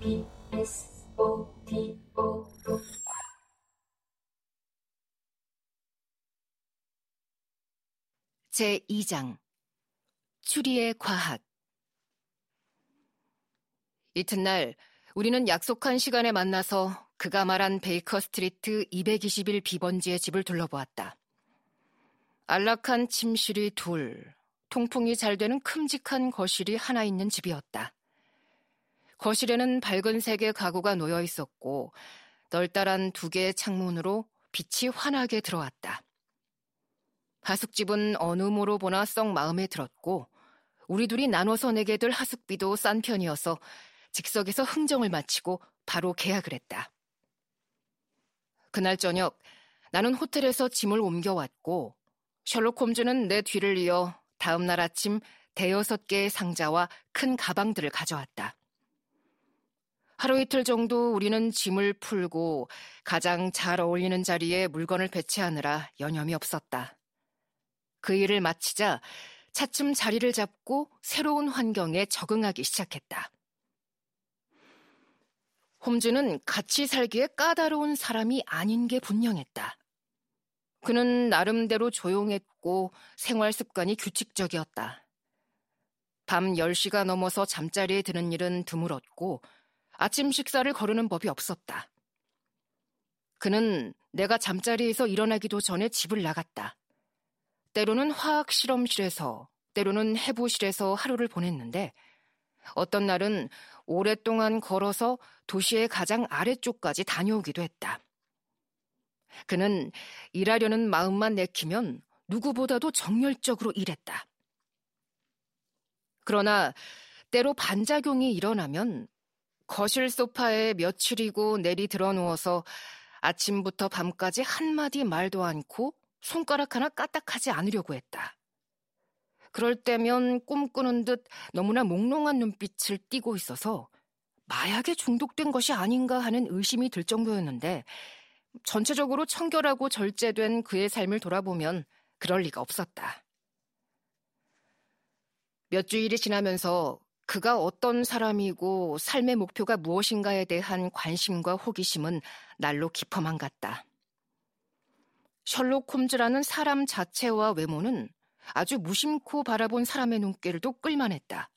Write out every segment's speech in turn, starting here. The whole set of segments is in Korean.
오디오 제2장 추리의 과학 이튿날 우리는 약속한 시간에 만나서 그가 말한 베이커 스트리트 221 B번지의 집을 둘러보았다. 안락한 침실이 둘, 통풍이 잘 되는 큼직한 거실이 하나 있는 집이었다. 거실에는 밝은 색의 가구가 놓여 있었고 널따란 두 개의 창문으로 빛이 환하게 들어왔다. 하숙집은 어느 모로 보나 썩 마음에 들었고 우리 둘이 나눠서 내게 될 하숙비도 싼 편이어서 직석에서 흥정을 마치고 바로 계약을 했다. 그날 저녁 나는 호텔에서 짐을 옮겨왔고 셜록 홈즈는 내 뒤를 이어 다음 날 아침 대여섯 개의 상자와 큰 가방들을 가져왔다. 하루 이틀 정도 우리는 짐을 풀고 가장 잘 어울리는 자리에 물건을 배치하느라 여념이 없었다. 그 일을 마치자 차츰 자리를 잡고 새로운 환경에 적응하기 시작했다. 홈즈는 같이 살기에 까다로운 사람이 아닌 게 분명했다. 그는 나름대로 조용했고 생활 습관이 규칙적이었다. 밤 10시가 넘어서 잠자리에 드는 일은 드물었고 아침 식사를 거르는 법이 없었다. 그는 내가 잠자리에서 일어나기도 전에 집을 나갔다. 때로는 화학 실험실에서, 때로는 해부실에서 하루를 보냈는데 어떤 날은 오랫동안 걸어서 도시의 가장 아래쪽까지 다녀오기도 했다. 그는 일하려는 마음만 내키면 누구보다도 정열적으로 일했다. 그러나 때로 반작용이 일어나면 거실 소파에 며칠이고 내리 들어 누워서 아침부터 밤까지 한마디 말도 않고 손가락 하나 까딱하지 않으려고 했다. 그럴 때면 꿈꾸는 듯 너무나 몽롱한 눈빛을 띠고 있어서 마약에 중독된 것이 아닌가 하는 의심이 들 정도였는데 전체적으로 청결하고 절제된 그의 삶을 돌아보면 그럴 리가 없었다. 몇 주일이 지나면서 그가 어떤 사람이고 삶의 목표가 무엇인가에 대한 관심과 호기심은 날로 깊어만 갔다. 셜록 홈즈라는 사람 자체와 외모는 아주 무심코 바라본 사람의 눈길도 끌만했다.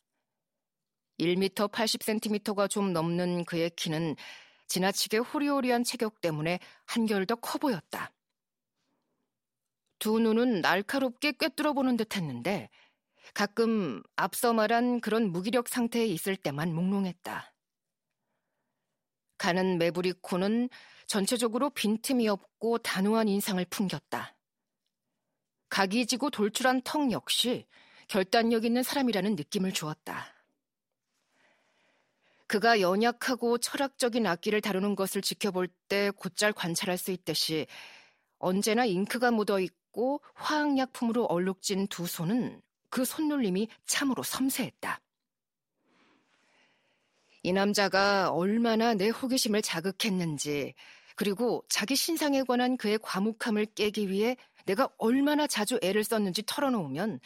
1m 80cm가 좀 넘는 그의 키는 지나치게 호리호리한 체격 때문에 한결 더 커 보였다. 두 눈은 날카롭게 꿰뚫어 보는 듯 했는데 가끔 앞서 말한 그런 무기력 상태에 있을 때만 몽롱했다. 가는 매부리 코는 전체적으로 빈틈이 없고 단호한 인상을 풍겼다. 각이 지고 돌출한 턱 역시 결단력 있는 사람이라는 느낌을 주었다. 그가 연약하고 철학적인 악기를 다루는 것을 지켜볼 때 곧잘 관찰할 수 있듯이 언제나 잉크가 묻어 있고 화학 약품으로 얼룩진 두 손은 그 손놀림이 참으로 섬세했다. 이 남자가 얼마나 내 호기심을 자극했는지, 그리고 자기 신상에 관한 그의 과묵함을 깨기 위해 내가 얼마나 자주 애를 썼는지 털어놓으면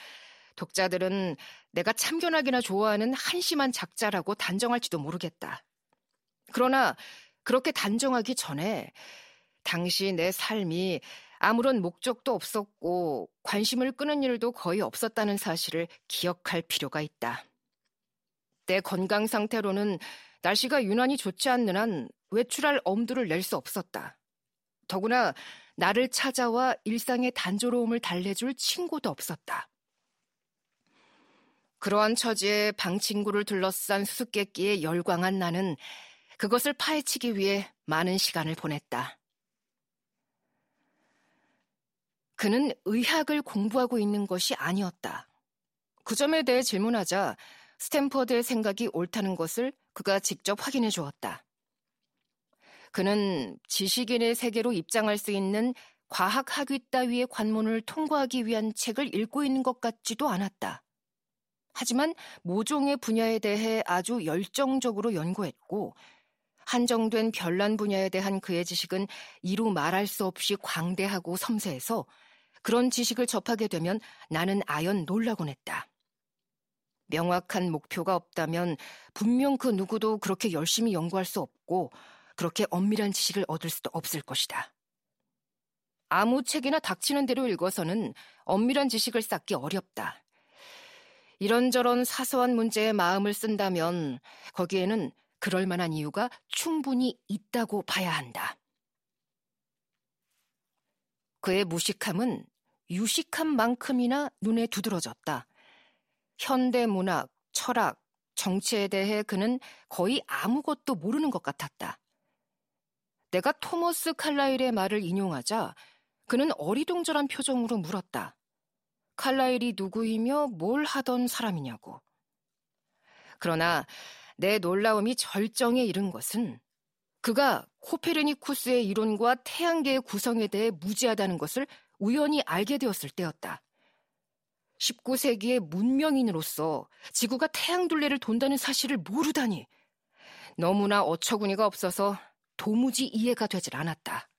독자들은 내가 참견하기나 좋아하는 한심한 작자라고 단정할지도 모르겠다. 그러나 그렇게 단정하기 전에 당시 내 삶이 아무런 목적도 없었고 관심을 끄는 일도 거의 없었다는 사실을 기억할 필요가 있다. 내 건강 상태로는 날씨가 유난히 좋지 않는 한 외출할 엄두를 낼 수 없었다. 더구나 나를 찾아와 일상의 단조로움을 달래줄 친구도 없었다. 그러한 처지에 방 친구를 둘러싼 수수께끼에 열광한 나는 그것을 파헤치기 위해 많은 시간을 보냈다. 그는 의학을 공부하고 있는 것이 아니었다. 그 점에 대해 질문하자 스탠퍼드의 생각이 옳다는 것을 그가 직접 확인해 주었다. 그는 지식인의 세계로 입장할 수 있는 과학 학위 따위의 관문을 통과하기 위한 책을 읽고 있는 것 같지도 않았다. 하지만 모종의 분야에 대해 아주 열정적으로 연구했고 한정된 별난 분야에 대한 그의 지식은 이루 말할 수 없이 광대하고 섬세해서 그런 지식을 접하게 되면 나는 아연 놀라곤 했다. 명확한 목표가 없다면 분명 그 누구도 그렇게 열심히 연구할 수 없고 그렇게 엄밀한 지식을 얻을 수도 없을 것이다. 아무 책이나 닥치는 대로 읽어서는 엄밀한 지식을 쌓기 어렵다. 이런저런 사소한 문제에 마음을 쓴다면 거기에는 그럴 만한 이유가 충분히 있다고 봐야 한다. 그의 무식함은 유식한 만큼이나 눈에 두드러졌다. 현대 문학, 철학, 정치에 대해 그는 거의 아무것도 모르는 것 같았다. 내가 토머스 칼라일의 말을 인용하자 그는 어리둥절한 표정으로 물었다. 칼라일이 누구이며 뭘 하던 사람이냐고. 그러나 내 놀라움이 절정에 이른 것은 그가 코페르니쿠스의 이론과 태양계의 구성에 대해 무지하다는 것을 우연히 알게 되었을 때였다. 19세기의 문명인으로서 지구가 태양 둘레를 돈다는 사실을 모르다니 너무나 어처구니가 없어서 도무지 이해가 되질 않았다.